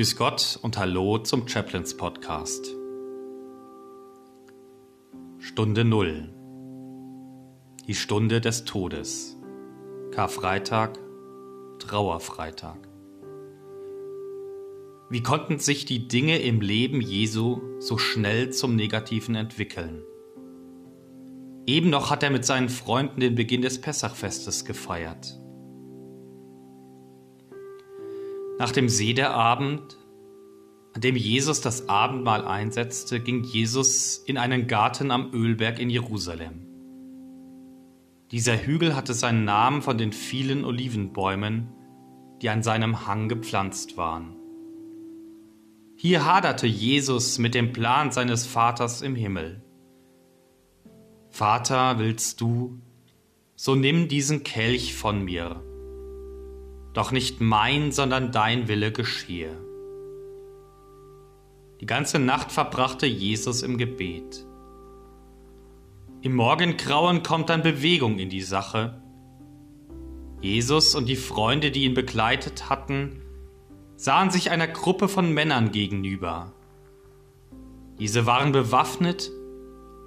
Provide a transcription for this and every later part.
Grüß Gott und Hallo zum Chaplains Podcast. Stunde Null. Die Stunde des Todes. Karfreitag, Trauerfreitag. Wie konnten sich die Dinge im Leben Jesu so schnell zum Negativen entwickeln? Eben noch hat er mit seinen Freunden den Beginn des Pessachfestes gefeiert. Nach dem Sederabend, an dem Jesus das Abendmahl einsetzte, ging Jesus in einen Garten am Ölberg in Jerusalem. Dieser Hügel hatte seinen Namen von den vielen Olivenbäumen, die an seinem Hang gepflanzt waren. Hier haderte Jesus mit dem Plan seines Vaters im Himmel. Vater, willst du, so nimm diesen Kelch von mir doch nicht mein, sondern dein Wille geschehe. Die ganze Nacht verbrachte Jesus im Gebet. Im Morgengrauen kommt dann Bewegung in die Sache. Jesus und die Freunde, die ihn begleitet hatten, sahen sich einer Gruppe von Männern gegenüber. Diese waren bewaffnet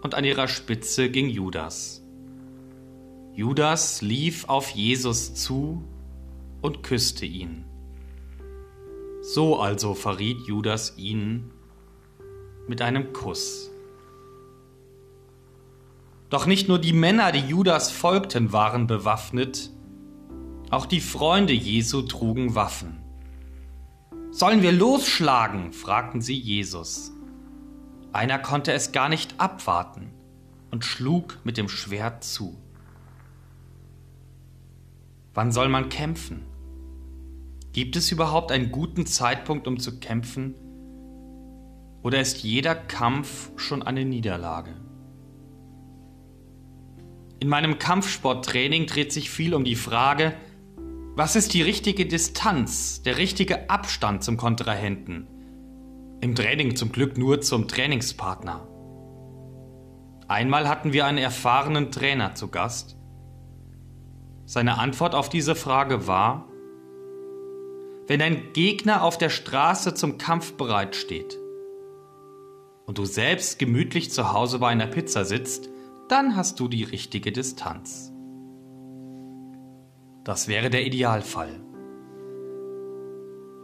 und an ihrer Spitze ging Judas. Judas lief auf Jesus zu und küsste ihn. So also verriet Judas ihn mit einem Kuss. Doch nicht nur die Männer, die Judas folgten, waren bewaffnet, auch die Freunde Jesu trugen Waffen. Sollen wir losschlagen? fragten sie Jesus. Einer konnte es gar nicht abwarten und schlug mit dem Schwert zu. Wann soll man kämpfen? Gibt es überhaupt einen guten Zeitpunkt, um zu kämpfen? Oder ist jeder Kampf schon eine Niederlage? In meinem Kampfsporttraining dreht sich viel um die Frage, was ist die richtige Distanz, der richtige Abstand zum Kontrahenten? Im Training zum Glück nur zum Trainingspartner. Einmal hatten wir einen erfahrenen Trainer zu Gast. Seine Antwort auf diese Frage war, wenn dein Gegner auf der Straße zum Kampf bereit steht und du selbst gemütlich zu Hause bei einer Pizza sitzt, dann hast du die richtige Distanz. Das wäre der Idealfall.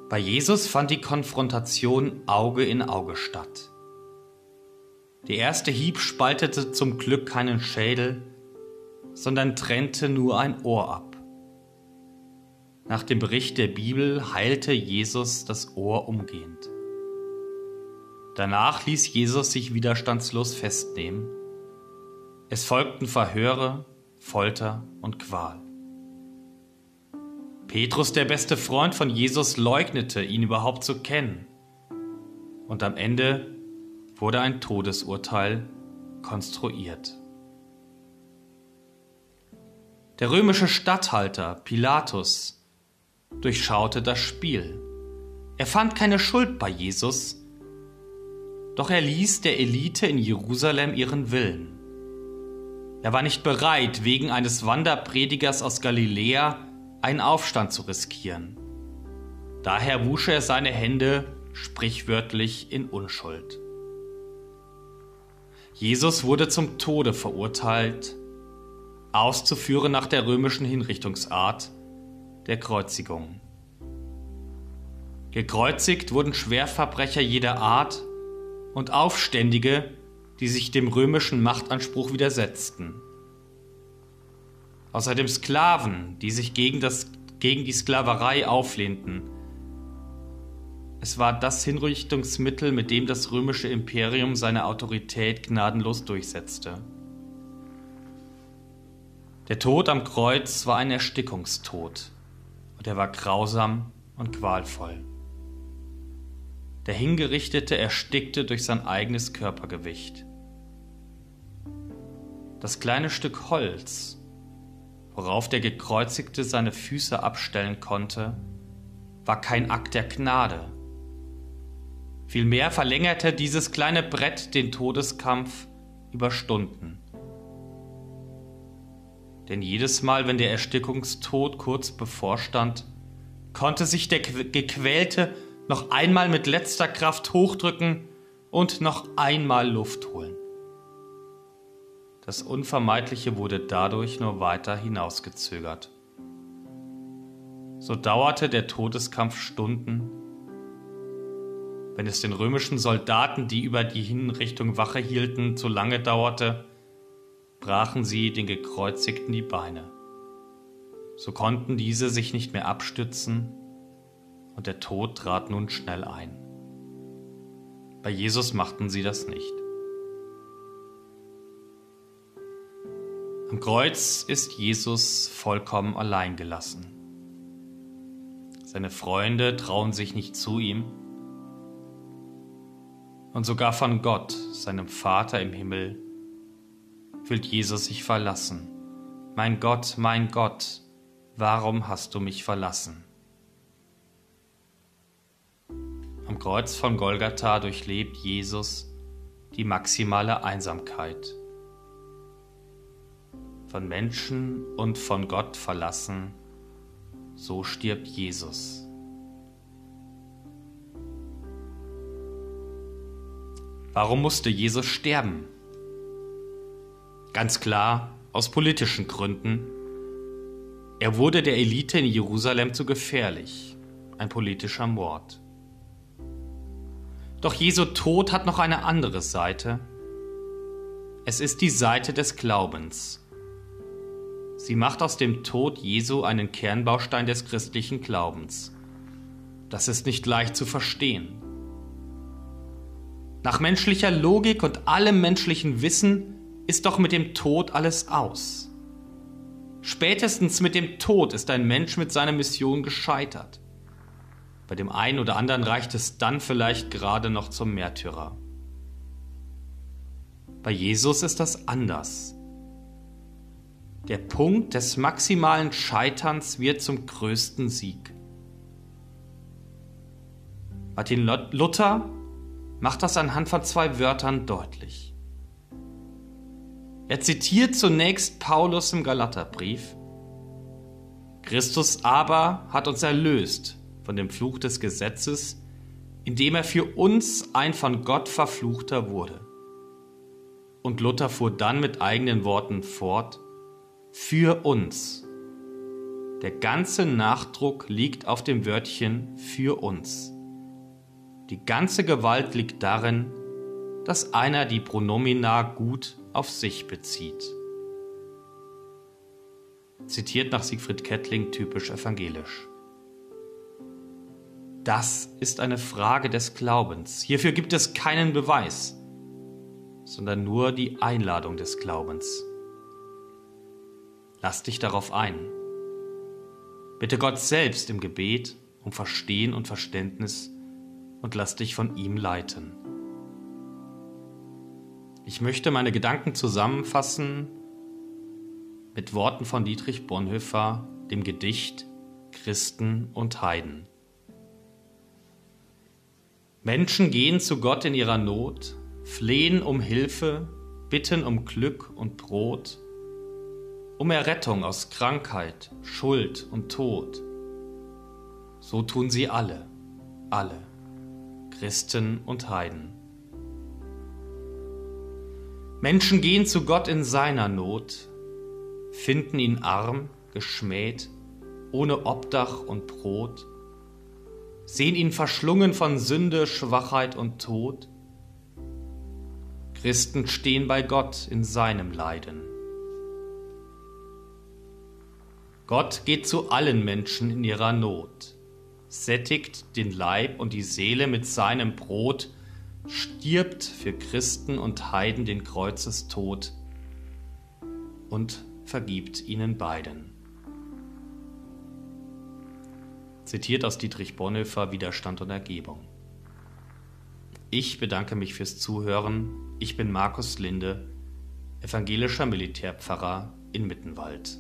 Bei Jesus fand die Konfrontation Auge in Auge statt. Der erste Hieb spaltete zum Glück keinen Schädel, sondern trennte nur ein Ohr ab. Nach dem Bericht der Bibel heilte Jesus das Ohr umgehend. Danach ließ Jesus sich widerstandslos festnehmen. Es folgten Verhöre, Folter und Qual. Petrus, der beste Freund von Jesus, leugnete, ihn überhaupt zu kennen. Und am Ende wurde ein Todesurteil konstruiert. Der römische Statthalter Pilatus durchschaute das Spiel. Er fand keine Schuld bei Jesus, doch er ließ der Elite in Jerusalem ihren Willen. Er war nicht bereit, wegen eines Wanderpredigers aus Galiläa einen Aufstand zu riskieren. Daher wusch er seine Hände sprichwörtlich in Unschuld. Jesus wurde zum Tode verurteilt, auszuführen nach der römischen Hinrichtungsart, der Kreuzigung. Gekreuzigt wurden Schwerverbrecher jeder Art und Aufständige, die sich dem römischen Machtanspruch widersetzten. Außerdem Sklaven, die sich gegen, das, gegen die Sklaverei auflehnten. Es war das Hinrichtungsmittel, mit dem das römische Imperium seine Autorität gnadenlos durchsetzte. Der Tod am Kreuz war ein Erstickungstod und er war grausam und qualvoll. Der Hingerichtete erstickte durch sein eigenes Körpergewicht. Das kleine Stück Holz, worauf der Gekreuzigte seine Füße abstellen konnte, war kein Akt der Gnade. Vielmehr verlängerte dieses kleine Brett den Todeskampf über Stunden. Denn jedes Mal, wenn der Erstickungstod kurz bevorstand, konnte sich der Gequälte noch einmal mit letzter Kraft hochdrücken und noch einmal Luft holen. Das Unvermeidliche wurde dadurch nur weiter hinausgezögert. So dauerte der Todeskampf Stunden. Wenn es den römischen Soldaten, die über die Hinrichtung Wache hielten, zu lange dauerte, brachen sie den Gekreuzigten die Beine. So konnten diese sich nicht mehr abstützen und der Tod trat nun schnell ein. Bei Jesus machten sie das nicht. Am Kreuz ist Jesus vollkommen allein gelassen. Seine Freunde trauen sich nicht zu ihm. Und sogar von Gott, seinem Vater im Himmel, fühlt Jesus sich verlassen. Mein Gott, mein Gott, warum hast du mich verlassen? Am Kreuz von Golgatha durchlebt Jesus die maximale Einsamkeit. Von Menschen und von Gott verlassen, so stirbt Jesus. Warum musste Jesus sterben? Ganz klar aus politischen Gründen er wurde der Elite in Jerusalem zu gefährlich, ein politischer Mord. Doch Jesu Tod hat noch eine andere Seite. Es ist die Seite des Glaubens. Sie macht aus dem Tod Jesu einen Kernbaustein des christlichen Glaubens. Das ist nicht leicht zu verstehen. Nach menschlicher Logik und allem menschlichen Wissen ist doch mit dem Tod alles aus. Spätestens mit dem Tod ist ein Mensch mit seiner Mission gescheitert. Bei dem einen oder anderen reicht es dann vielleicht gerade noch zum Märtyrer. Bei Jesus ist das anders. Der Punkt des maximalen Scheiterns wird zum größten Sieg. Martin Luther macht das anhand von zwei Wörtern deutlich. Er zitiert zunächst Paulus im Galaterbrief. Christus aber hat uns erlöst von dem Fluch des Gesetzes, indem er für uns ein von Gott verfluchter wurde. Und Luther fuhr dann mit eigenen Worten fort, für uns. Der ganze Nachdruck liegt auf dem Wörtchen für uns. Die ganze Gewalt liegt darin, dass einer die Pronomina gut auf sich bezieht. Zitiert nach Siegfried Kettling typisch evangelisch. Das ist eine Frage des Glaubens. Hierfür gibt es keinen Beweis, sondern nur die Einladung des Glaubens. Lass dich darauf ein. Bitte Gott selbst im Gebet um Verstehen und Verständnis und lass dich von ihm leiten. Ich möchte meine Gedanken zusammenfassen mit Worten von Dietrich Bonhoeffer, dem Gedicht Christen und Heiden. Menschen gehen zu Gott in ihrer Not, flehen um Hilfe, bitten um Glück und Brot, um Errettung aus Krankheit, Schuld und Tod. So tun sie alle, alle, Christen und Heiden. Menschen gehen zu Gott in seiner Not, finden ihn arm, geschmäht, ohne Obdach und Brot, sehen ihn verschlungen von Sünde, Schwachheit und Tod. Christen stehen bei Gott in seinem Leiden. Gott geht zu allen Menschen in ihrer Not, sättigt den Leib und die Seele mit seinem Brot, stirbt für Christen und Heiden den Kreuzestod und vergibt ihnen beiden. Zitiert aus Dietrich Bonhoeffer Widerstand und Ergebung. Ich bedanke mich fürs Zuhören. Ich bin Markus Linde, evangelischer Militärpfarrer in Mittenwald.